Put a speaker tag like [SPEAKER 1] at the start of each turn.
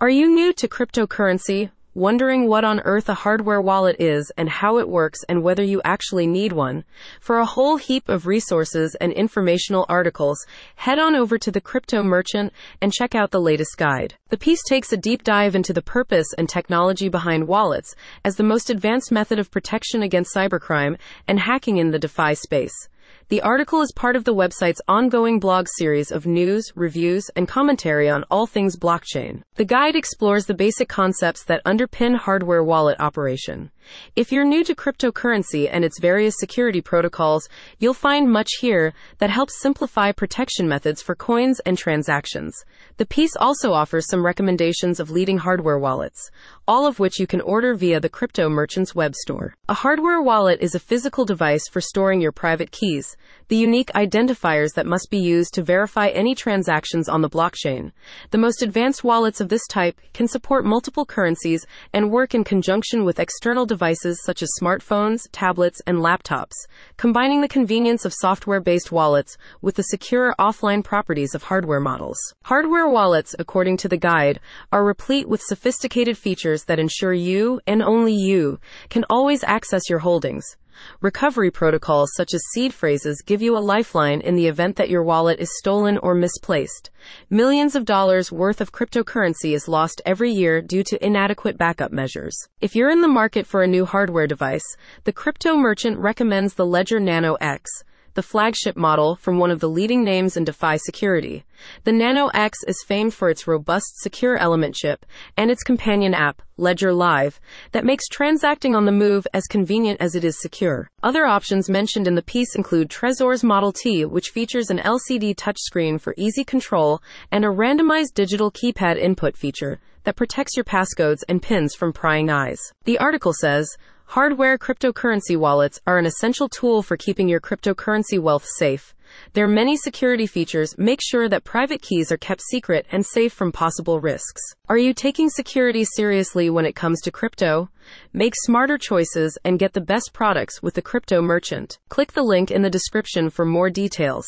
[SPEAKER 1] Are you new to cryptocurrency? Wondering what on earth a hardware wallet is and how it works and whether you actually need one? For a whole heap of resources and informational articles, head on over to the Crypto Merchant and check out the latest guide. The piece takes a deep dive into the purpose and technology behind wallets as the most advanced method of protection against cybercrime and hacking in the DeFi space. The article is part of the website's ongoing blog series of news, reviews, and commentary on all things blockchain. The guide explores the basic concepts that underpin hardware wallet operation. If you're new to cryptocurrency and its various security protocols, you'll find much here that helps simplify protection methods for coins and transactions. The piece also offers some recommendations of leading hardware wallets, all of which you can order via the Crypto Merchant's web store. A hardware wallet is a physical device for storing your private keys, the unique identifiers that must be used to verify any transactions on the blockchain. The most advanced wallets of this type can support multiple currencies and work in conjunction with external devices such as smartphones, tablets, and laptops, combining the convenience of software based wallets with the secure offline properties of hardware models. Hardware wallets, according to the guide, are replete with sophisticated features that ensure you, and only you, can always access your holdings. Recovery protocols such as seed phrases give you a lifeline in the event that your wallet is stolen or misplaced. Millions of dollars worth of cryptocurrency is lost every year due to inadequate backup measures. If you're in the market for a new hardware device, the crypto merchant recommends the Ledger Nano X the flagship model from one of the leading names in DeFi security. The Nano X is famed for its robust secure element chip and its companion app, Ledger Live, that makes transacting on the move as convenient as it is secure. Other options mentioned in the piece include Trezor's Model T, which features an LCD touchscreen for easy control and a randomized digital keypad input feature that protects your passcodes and pins from prying eyes. The article says, Hardware cryptocurrency wallets are an essential tool for keeping your cryptocurrency wealth safe. Their many security features make sure that private keys are kept secret and safe from possible risks. Are you taking security seriously when it comes to crypto? Make smarter choices and get the best products with the crypto merchant. Click the link in the description for more details.